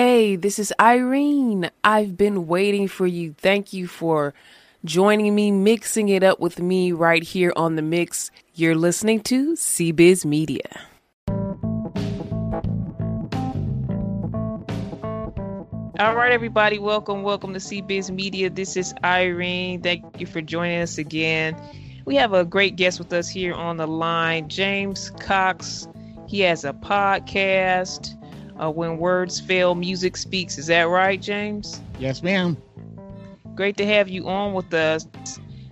Hey, this is Irene. I've been waiting for you. Thank you for joining me, mixing it up with me right here on the mix. You're listening to CBiz Media. All right, everybody, welcome, welcome to CBiz Media. This is Irene. Thank you for joining us again. We have a great guest with us here on the line, James Cox. He has a podcast, uh, When Words Fail, Music Speaks. Is that right, James? Yes, ma'am. Great to have you on with us.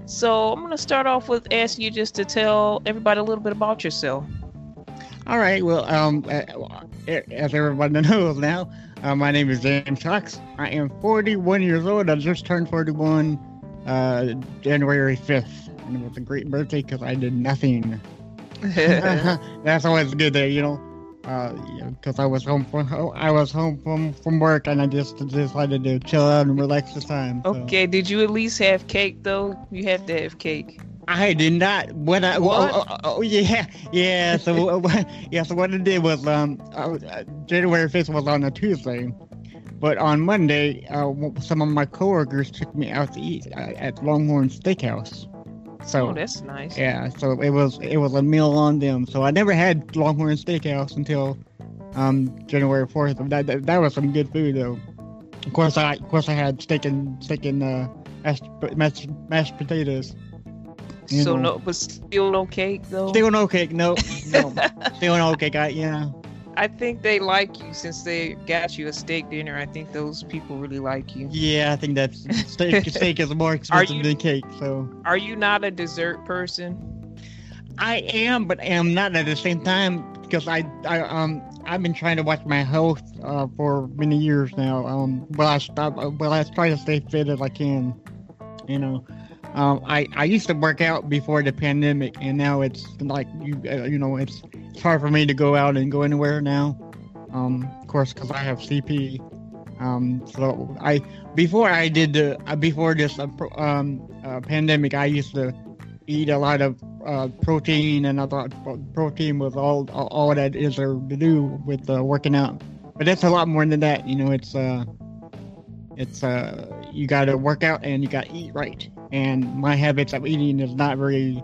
So, I'm going to start off with asking you just to tell everybody a little bit about yourself. All right. Well, um, as everybody knows now, uh, my name is James Cox. I am 41 years old. I just turned 41 uh, January 5th. And it was a great birthday because I did nothing. That's always a good day, you know. Because uh, I was home from I was home from, from work and I just decided to chill out and relax the time. So. Okay, did you at least have cake though? You have to have cake. I did not. When I what? Oh, oh, oh, yeah yeah. So yeah. So what I did was um uh, January fifth was on a Tuesday, but on Monday uh, some of my coworkers took me out to eat uh, at Longhorn Steakhouse. So oh, that's nice. Yeah. So it was it was a meal on them. So I never had Longhorn Steakhouse until um January fourth. That, that, that was some good food though. Of course I of course I had steak and steak and uh, mashed mashed, mashed potatoes. You so know. no, but still no cake though. Still no cake. No, no. still no cake. I, yeah. I think they like you since they got you a steak dinner. I think those people really like you. Yeah, I think that's steak. steak is more expensive you, than cake. So. Are you not a dessert person? I am, but I am not at the same time because I, I um I've been trying to watch my health uh, for many years now. Um, well I stop. Well I try to stay fit as I can. You know. Um, I, I used to work out before the pandemic, and now it's like you uh, you know it's, it's hard for me to go out and go anywhere now. Um, of course, because I have CP. Um, so I before I did the uh, before this uh, um, uh, pandemic, I used to eat a lot of uh, protein, and I thought protein was all all that is there to do with working out. But that's a lot more than that. You know, it's uh, it's uh, you got to work out and you got to eat right and my habits of eating is not very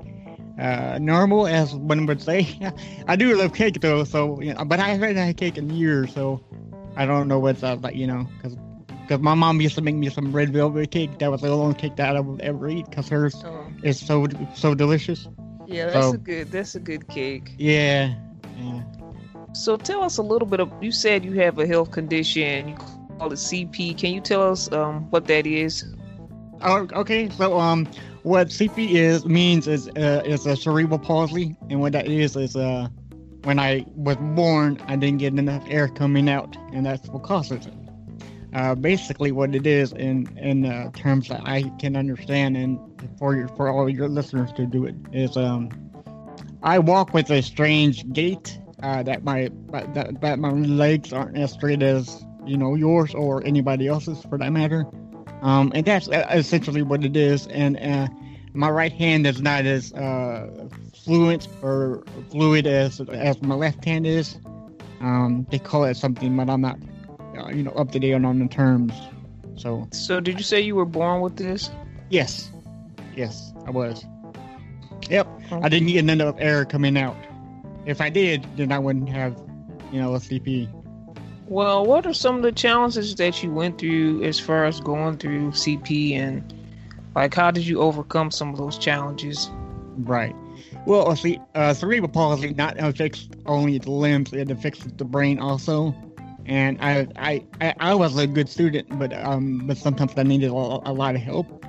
uh, normal, as one would say. I do love cake though, so you know, but I haven't had cake in years, so I don't know what's up, like you know, because because my mom used to make me some red velvet cake. That was the only cake that I would ever eat because hers oh. is so so delicious. Yeah, that's so, a good that's a good cake. Yeah, yeah. So tell us a little bit of. You said you have a health condition. You call it CP. Can you tell us um, what that is? Oh, okay. So, um, what CP is means is uh, is a cerebral palsy, and what that is is uh, when I was born, I didn't get enough air coming out, and that's what causes it. Uh, basically, what it is in in uh, terms that I can understand, and for your, for all your listeners to do it is um, I walk with a strange gait. Uh, that my that, that my legs aren't as straight as you know yours or anybody else's for that matter. Um, and that's uh, essentially what it is. And uh, my right hand is not as uh, fluent or fluid as as my left hand is. Um, they call it something, but I'm not, uh, you know, up to date on the terms. So. So did you say you were born with this? Yes. Yes, I was. Yep. Okay. I didn't get enough air coming out. If I did, then I wouldn't have, you know, a CP. Well, what are some of the challenges that you went through as far as going through CP and like how did you overcome some of those challenges? Right. Well, see, uh, cerebral palsy not affects only the limbs; it affects the brain also. And I, I, I, I was a good student, but um, but sometimes I needed a, a lot of help.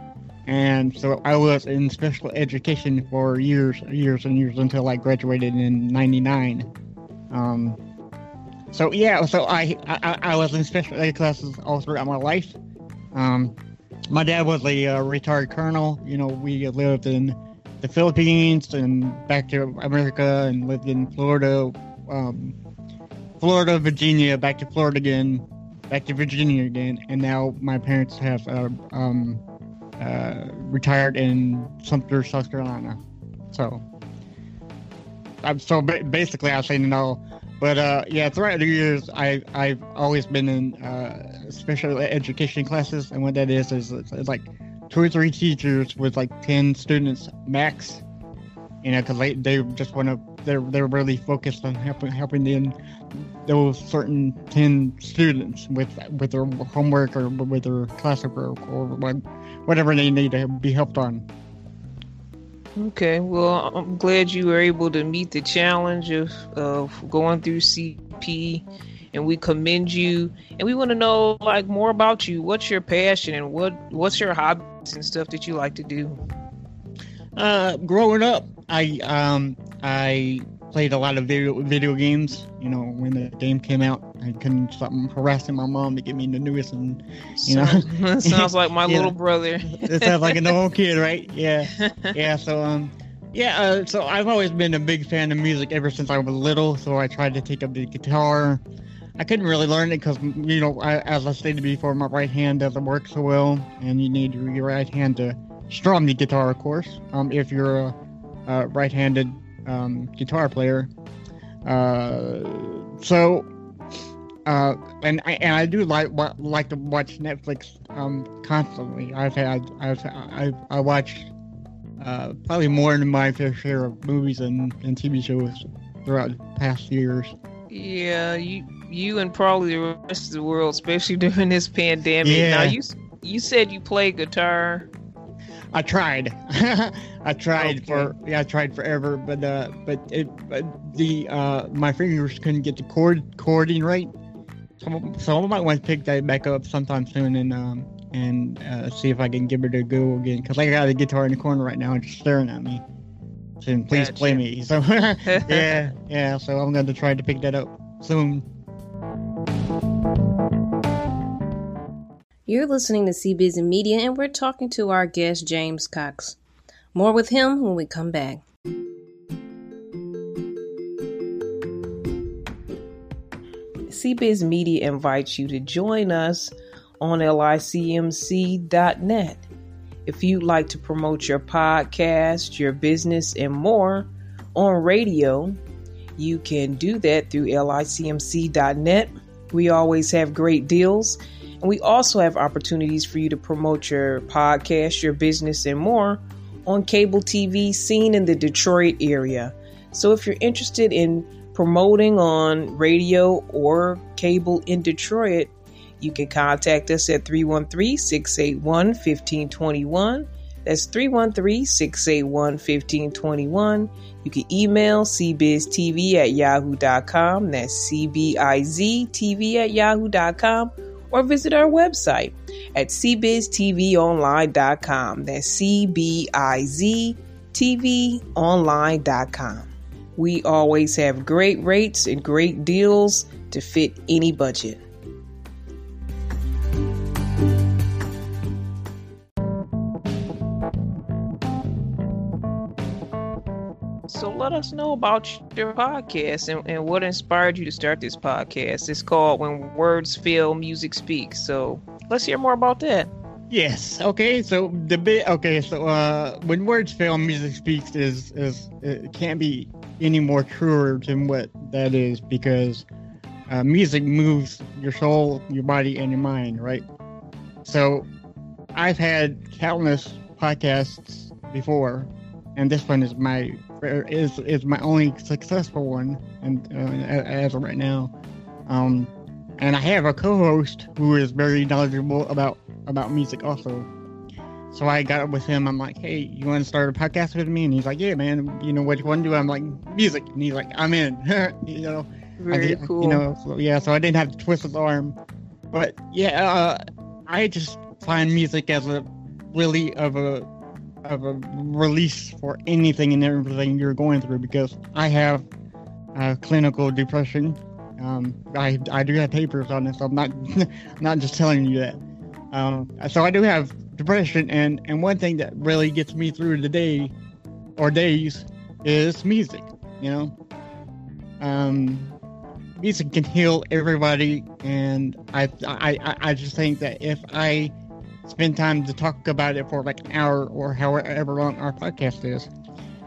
And so I was in special education for years, years and years until I graduated in '99. Um, so yeah, so I, I I was in special ed classes all throughout my life. Um, my dad was a uh, retired colonel. You know, we lived in the Philippines and back to America and lived in Florida, um, Florida, Virginia, back to Florida again, back to Virginia again, and now my parents have uh, um, uh, retired in Sumter, South Carolina. So, I'm so basically I say you know but uh, yeah, throughout the years, I I've always been in uh, special education classes, and what that is is it's, it's like two or three teachers with like ten students max. You know, because they, they just want to they're they're really focused on helping helping in those certain ten students with with their homework or with their classwork or whatever they need to be helped on. Okay, well, I'm glad you were able to meet the challenge of, of going through CP, and we commend you. And we want to know like more about you. What's your passion and what what's your hobbies and stuff that you like to do? Uh, growing up, I um I played a lot of video video games. You know, when the game came out, I couldn't stop harassing my mom to get me the newest, and you sounds, know, sounds like my little brother. it sounds like an old kid, right? Yeah, yeah. So um, yeah. Uh, so I've always been a big fan of music ever since I was little. So I tried to take up the guitar. I couldn't really learn it because you know, I, as I stated before, my right hand doesn't work so well, and you need your right hand to strum the guitar, of course. Um, if you're a, a right-handed um, guitar player. Uh, so, uh, and I and I do like like to watch Netflix um, constantly. I've had I've I've I watch uh, probably more than my fair share of movies and, and TV shows throughout the past years. Yeah, you you and probably the rest of the world, especially during this pandemic. Yeah. Now you you said you play guitar. I tried. I tried okay. for yeah, I tried forever, but uh, but it but the uh, my fingers couldn't get the chord chording right. So, so I might want to pick that back up sometime soon and um and uh, see if I can give it a go again because I got a guitar in the corner right now and just staring at me. Saying, please gotcha. play me. So yeah, yeah. So I'm going to try to pick that up soon. You're listening to CBiz Media, and we're talking to our guest, James Cox. More with him when we come back. CBiz Media invites you to join us on licmc.net. If you'd like to promote your podcast, your business, and more on radio, you can do that through licmc.net. We always have great deals and we also have opportunities for you to promote your podcast, your business, and more on cable TV seen in the Detroit area. So if you're interested in promoting on radio or cable in Detroit, you can contact us at 313 681 1521. That's 313 681 1521. You can email cbiztv at yahoo.com. That's cbiztv at yahoo.com or visit our website at cbiztvonline.com. That's C B I Z TVonline.com. We always have great rates and great deals to fit any budget. Let us know about your podcast and, and what inspired you to start this podcast. It's called When Words Fail, Music Speaks. So let's hear more about that. Yes. Okay. So the bit. Okay. So uh, when words fail, music speaks is is it can't be any more truer than what that is because uh, music moves your soul, your body, and your mind. Right. So I've had countless podcasts before, and this one is my is is my only successful one, and uh, as of right now, um, and I have a co-host who is very knowledgeable about about music also. So I got up with him. I'm like, hey, you want to start a podcast with me? And he's like, yeah, man. You know what you want to do? I'm like, music. And he's like, I'm in. you know, very did, cool. You know, so, yeah. So I didn't have to twist his arm, but yeah, uh, I just find music as a really of a of a release for anything and everything you're going through because I have uh, clinical depression. Um, I I do have papers on this. So I'm not not just telling you that. Um, so I do have depression, and and one thing that really gets me through the day or days is music. You know, um, music can heal everybody, and I I I just think that if I spend time to talk about it for like an hour or however long our podcast is,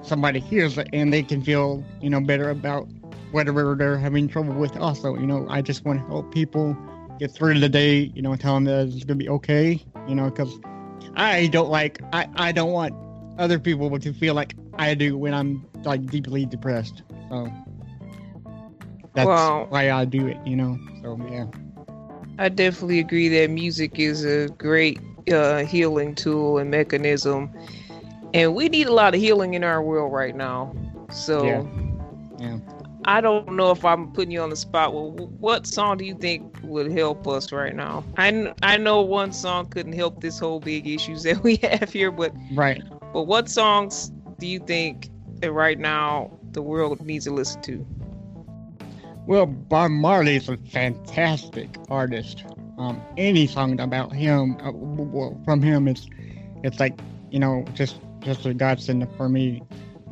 somebody hears it and they can feel, you know, better about whatever they're having trouble with. Also, you know, I just want to help people get through the day. You know, tell them that it's gonna be okay. You know, because I don't like I I don't want other people to feel like I do when I'm like deeply depressed. So that's Well- why I do it. You know. So yeah. I definitely agree that music is a great uh, healing tool and mechanism, and we need a lot of healing in our world right now. So, Yeah. Yeah. I don't know if I'm putting you on the spot. Well, what song do you think would help us right now? I, kn- I know one song couldn't help this whole big issues that we have here, but Right. but what songs do you think that right now the world needs to listen to? Well, Bob Marley is a fantastic artist. Um, any song about him, uh, w- w- from him, it's it's like you know just just a godsend for me.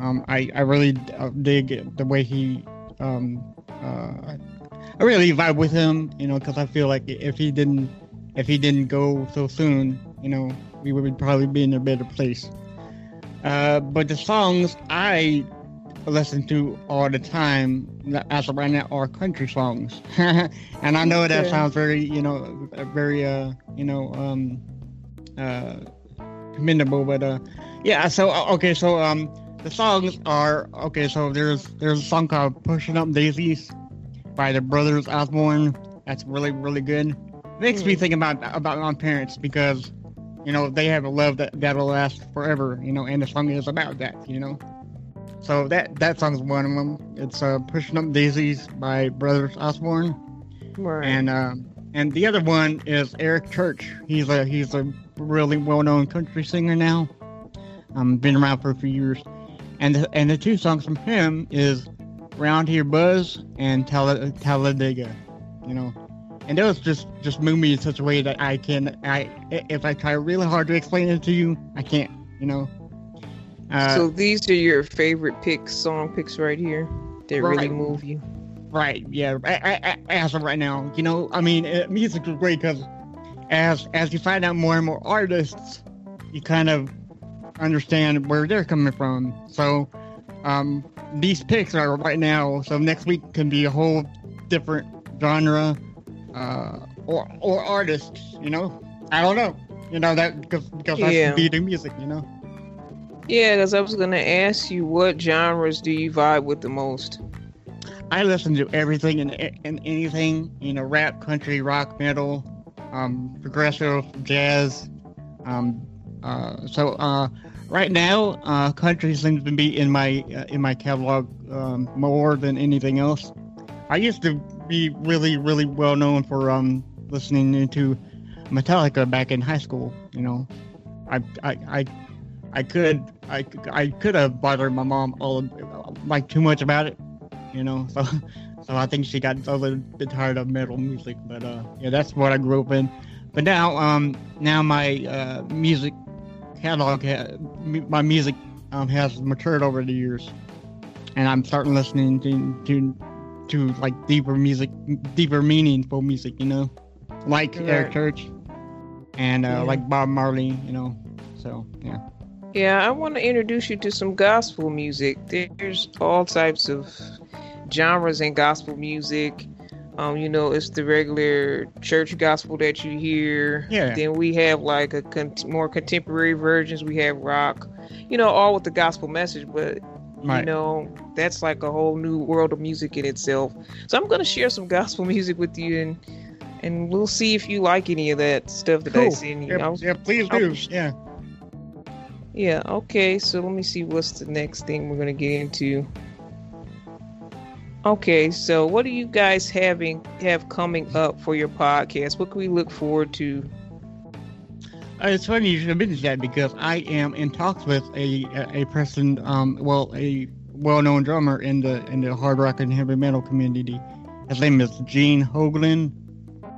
Um, I I really uh, dig the way he. Um, uh, I really vibe with him, you know, because I feel like if he didn't if he didn't go so soon, you know, we would probably be in a better place. Uh, but the songs I listen to all the time as of right now are country songs. And i know that sounds very you know very uh you know um uh commendable but uh yeah so uh, okay so um the songs are okay so there's there's a song called pushing up daisies by the brothers osborne. That's really really good. Makes me Hmm. think about about my parents because you know they have a love that that'll last forever you know and the song is about that you know so that that song's one of them. It's uh, "Pushing Up Daisies" by Brothers Osborne, Right. and um, and the other one is Eric Church. He's a he's a really well-known country singer now. Um, been around for a few years, and the, and the two songs from him is "Round Here Buzz" and Talla- "Talladega." You know, and those just just move me in such a way that I can I if I try really hard to explain it to you, I can't. You know. Uh, so these are your favorite picks, song picks right here that really Right. move you. Right. Yeah. I, I, I, as of right now, you know, I mean, uh, music is great because as as you find out more and more artists, you kind of understand where they're coming from. So, um, these picks are right now. So next week can be a whole different genre, uh, or or artists. You know, I don't know. You know that because because Yeah. that's the beat of music. You know. Yeah, because I was gonna ask you what genres do you vibe with the most? I listen to everything and, and anything, you know, rap, country, rock, metal, um, progressive, jazz. Um, uh, so uh, right now, uh, country seems to be in my uh, in my catalog um, more than anything else. I used to be really, really well known for um, listening to Metallica back in high school. You know, I I I, I could I, I could have bothered my mom all like too much about it you know. So, so I think she got a little bit tired of metal music, but uh, yeah, that's what I grew up in. But now, um, now my uh, music catalog, ha- my music um, has matured over the years, and I'm starting listening to to to like deeper music, deeper meaningful music, you know, like Eric Church and uh, Yeah. like Bob Marley, you know. So yeah. Yeah, I want to introduce you to some gospel music. There's all types of genres in gospel music. Um, you know, it's the regular church gospel that you hear. Yeah. Then we have like a con- more contemporary versions. We have rock. You know, all with the gospel message, but you know, that's like a whole new world of music in itself. So I'm gonna share some gospel music with you, and and we'll see if you like any of that stuff that I Cool. send you. Yeah, yeah, please I'll- do. Yeah. Yeah, okay, so let me see what's the next thing we're gonna get into. Okay, so what do you guys having have coming up for your podcast? What can we look forward to? Uh, It's funny you should mention that because I am in talks with a a a person, um, well, a well-known drummer in the in the hard rock and heavy metal community. His name is Gene Hoglan,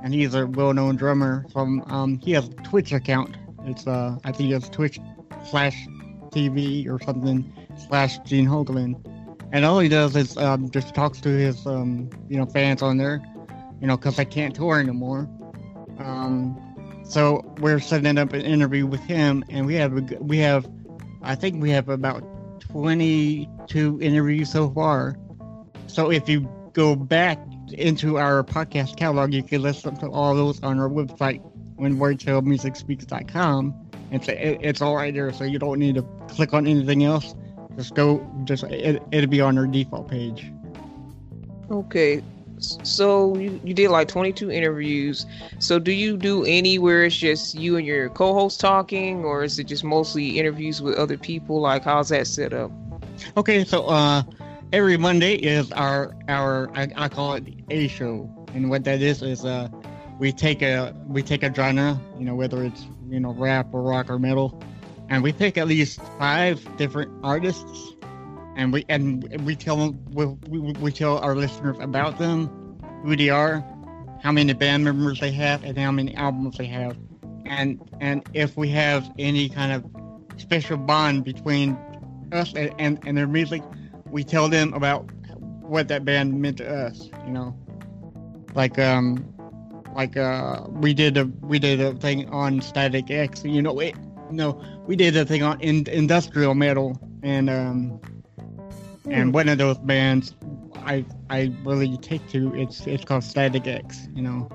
and he's a well-known drummer from. Um, he has a Twitch account. It's uh, I think it's Twitch slash TV or something slash Gene Hoglan, and all he does is um, just talks to his um, you know fans on there, you know, because I can't tour anymore. Um, so we're setting up an interview with him, and we have a, we have, I think we have about twenty two interviews so far, so if you go back into our podcast catalog, you can listen to all those on our website, whenwordsfailmusicspeaks.com. It's it, it's all right there, so you don't need to click on anything else. Just go, just it, it'll be on our default page. Okay. So you, you did like 22 interviews. So do you do any where it's just you and your co-host talking, or is it just mostly interviews with other people? Like how's that set up? Okay, so uh, every Monday is our our I, I call it the a show, and what that is is uh, we take a we take a genre, you know, whether it's you know rap or rock or metal, and we pick at least five different artists, and we and we tell them we, we, we tell our listeners about them, who they are, how many band members they have, and how many albums they have, and and if we have any kind of special bond between us and, and, and their music, we tell them about what that band meant to us. You know, like um, like uh, we did a we did a thing on Static X. You know, it, no, we did a thing on in, industrial metal, and um, and one of those bands I I really take to it's it's called Static X. You know.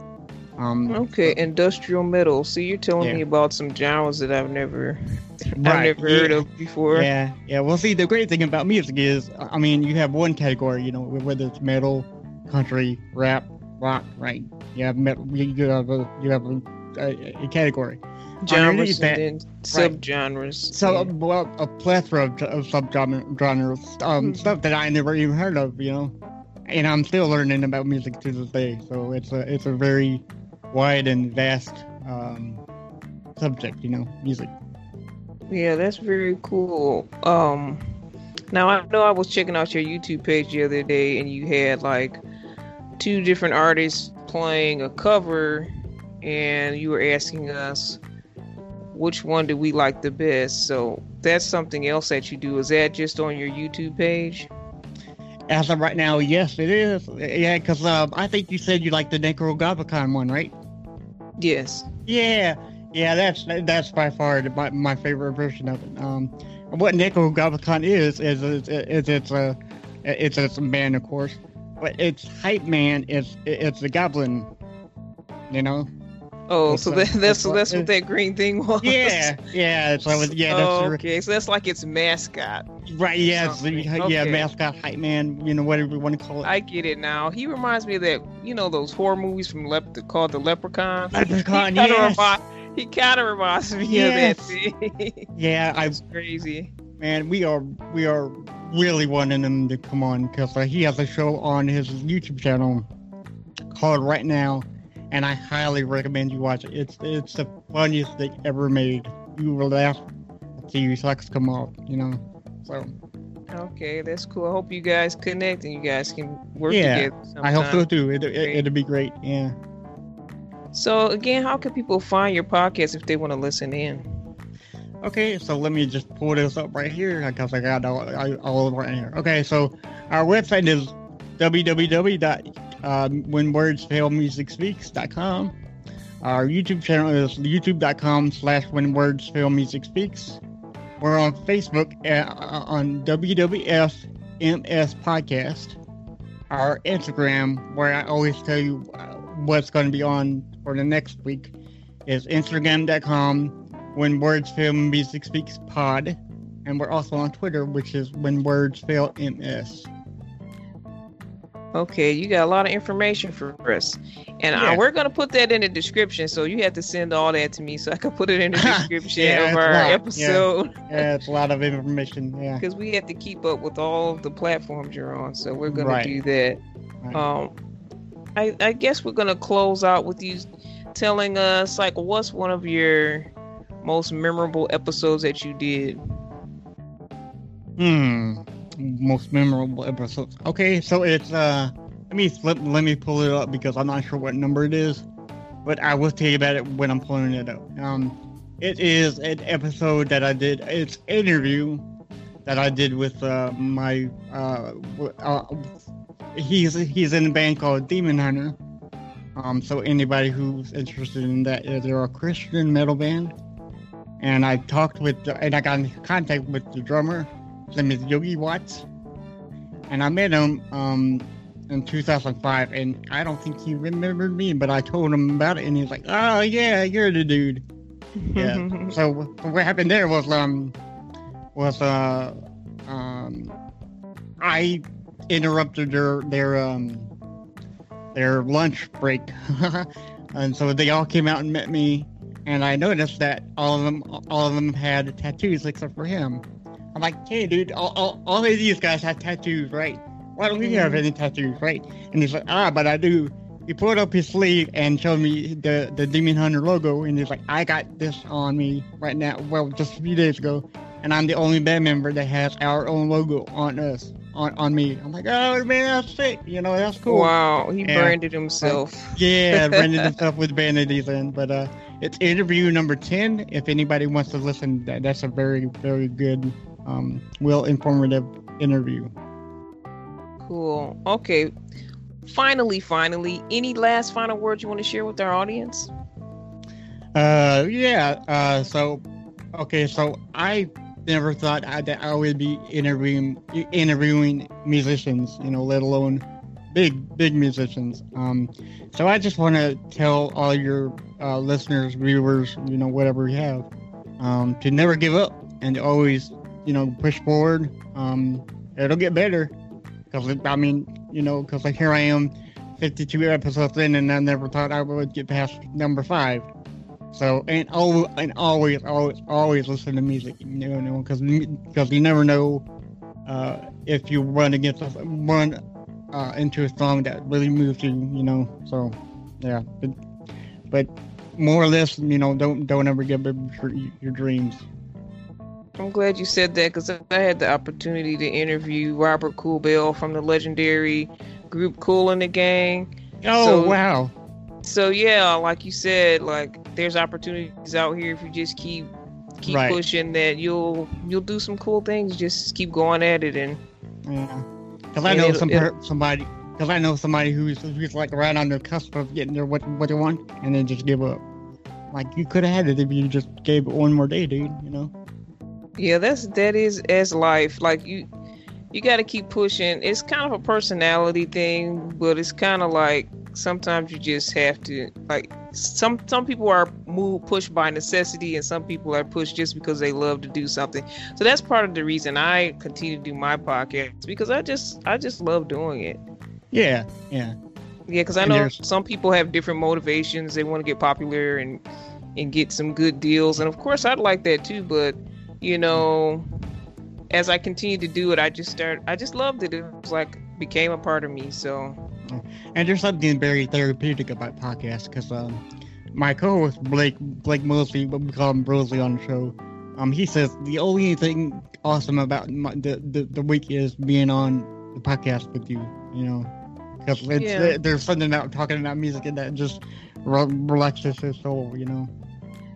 Um, Okay, industrial metal. So you're telling Yeah. me about some genres that I've never, I've Right, never heard of before. Yeah, yeah. Well, see, the great thing about music is, I mean, you have one category, you know, whether it's metal, country, rap, rock, right? You have metal. You have a you have a, a, a category. Genres that- and subgenres. So, Yeah. well, a plethora of, of subgenres, um, Mhm. stuff that I never even heard of, you know. And I'm still learning about music to this day. So it's a it's a very wide and vast um, subject, you know, music. Yeah, that's very cool. Um, now I know I was checking out your YouTube page the other day, and you had like two different artists playing a cover, and you were asking us which one do we like the best. So that's something else that you do. Is that just on your YouTube page? As of right now, yes, it is. Yeah, because um, I think you said you like the Nekrogoblikon one, right? Yes. Yeah, yeah, that's that's by far my, my favorite version of it. Um, what Nekrogoblikon is is is, is it's a it's a band, of course, it's hype man. It's it's a goblin, you know. Oh, It's so a- that's so that's what that green thing was. Yeah, yeah. So it- yeah, that's oh, the- okay. So that's like its mascot. right. Yeah, the- yeah, Okay. mascot hype man. You know, whatever you want to call it. I get it now. He reminds me of that, you know, those horror movies from Lep- called The Leprechaun. Leprechaun, yes. remi- he kind of reminds me Yes. of that thing. yeah, I it's crazy. man, we are we are really wanting him to come on because uh, he has a show on his YouTube channel called Right Now, and I highly recommend you watch it. It's it's the funniest thing ever made. You will laugh till your socks come off. You know, so Okay, that's cool. I hope you guys connect and you guys can work Yeah, together. I hope so too. It, it, it'll be great. Yeah. So again, how can people find your podcast if they want to listen in? Okay, so let me just pull this up right here because I got all, all it right here. Okay, so our website is www.whenwordsfailmusicspeaks.com. Our YouTube channel is youtube.com slash whenwordsfailmusicspeaks. We're on Facebook at, uh, on WWF MS Podcast. Our Instagram, where I always tell you uh, what's going to be on for the next week, is instagram.com when words fail music speaks pod and we're also on twitter which is when words fail ms Okay, you got a lot of information for us, and Yeah. uh, we're gonna put that in the description. So you have to send all that to me so I can put it in the description Yeah, of our lot, yeah. episode. yeah it's a lot of information yeah because we have to keep up with all the platforms you're on. So we're gonna do that. Right. Um, I I guess we're gonna close out with you telling us like what's one of your most memorable episodes that you did. hmm. Most memorable episodes. Okay so it's uh let me flip let me pull it up because i'm not sure what number it is but i will tell you about it when i'm pulling it up. Um it is an episode that i did it's interview that i did with uh my uh, uh he's he's in a band called demon hunter. Um so anybody who's interested in that they're a christian metal band and i talked with and i got in contact with the drummer his name is Yogi Watts. and I met him um, in 2005, and I don't think he remembered me, but I told him about it, and he's like, "Oh yeah, you're the dude." Yeah. so what happened there was um was uh um I interrupted their their um their lunch break, and so they all came out and met me, and I noticed that all of them all of them had tattoos except for him. I'm like, hey, dude, all, all, all of these guys have tattoos, right? Why don't we have any tattoos, right? And he's like, ah, but I do. He pulled up his sleeve and showed me the, the Demon Hunter logo, and he's like, I got this on me right now, well, just a few days ago, and I'm the only band member that has our own logo on us, on, on me. I'm like, oh, man, that's sick. You know, that's cool. Wow, he yeah. branded himself. Uh, yeah, branded himself with Vanities in, but uh, it's interview number 10. If anybody wants to listen, that, that's a very, very good um, well informative interview. Cool. Okay. Finally, finally, any last final words you want to share with our audience? Uh, yeah. Uh, so, okay. So I never thought I, that I would be interviewing interviewing musicians. You know, let alone big big musicians. Um, so I just want to tell all your uh, listeners, viewers, you know, whatever you have, um, to never give up and always you know, push forward. Um, it'll get better. Because, I mean, you know, because like here I am 52 episodes in and I never thought I would get past number five. So, and, always, and always, always, always listen to music, you know, because because you never know uh, if you run against a, run uh, into a song that really moves you, you know. So, yeah, but, but more or less, you know, don't don't ever give up your, your dreams. I'm glad you said that because I had the opportunity to interview Robert Kool from the legendary group Kool and the Gang. Oh so, wow! So yeah, like you said, like there's opportunities out here if you just keep keep right. pushing that you'll you'll do some cool things. Just keep going at it and yeah. Because I know some per- somebody because I know somebody who's who's like right on the cusp of getting their what what they want and then just give up. Like you could have had it if you just gave it one more day, dude. You know. Yeah, that's that is as life. Like you you got to keep pushing. It's kind of a personality thing, but it's kind of like sometimes you just have to like some some people are moved pushed by necessity and some people are pushed just because they love to do something so that's part of the reason i continue to do my podcast because i just i just love doing it yeah yeah yeah because i know some people have different motivations they want to get popular and and get some good deals and of course i'd like that too but you know, as I continue to do it, I just started. I just loved it. It was like became a part of me. So, and there's something very therapeutic about podcasts because um, my co-host Blake Blake Mosley, what we call him Brosley on the show, um, he says the only thing awesome about my, the, the the week is being on the podcast with you. You know, because it's yeah. there's something about talking about music and that just relaxes his soul. You know.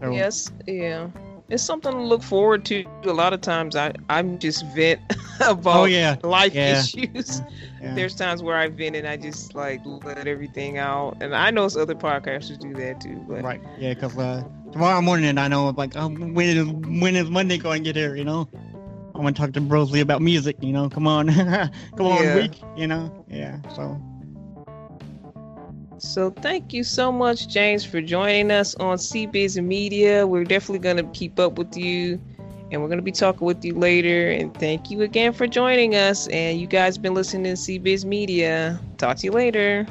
So, yes. Yeah it's something to look forward to. A lot of times I I'm just vent about oh, yeah. life yeah. issues. Yeah. There's times where I've been and I just like let everything out. And I know other podcasters do that too. But right, yeah, because uh, tomorrow morning I know like um, when is when is Monday going to get here? You know, I want to talk to Brosley about music. You know, come on, come on, week. You know, yeah. So so thank you so much, James, for joining us on CBiz Media. We're definitely going to keep up with you and we're going to be talking with you later. And thank you again for joining us. And you guys been listening to CBiz Media. Talk to you later.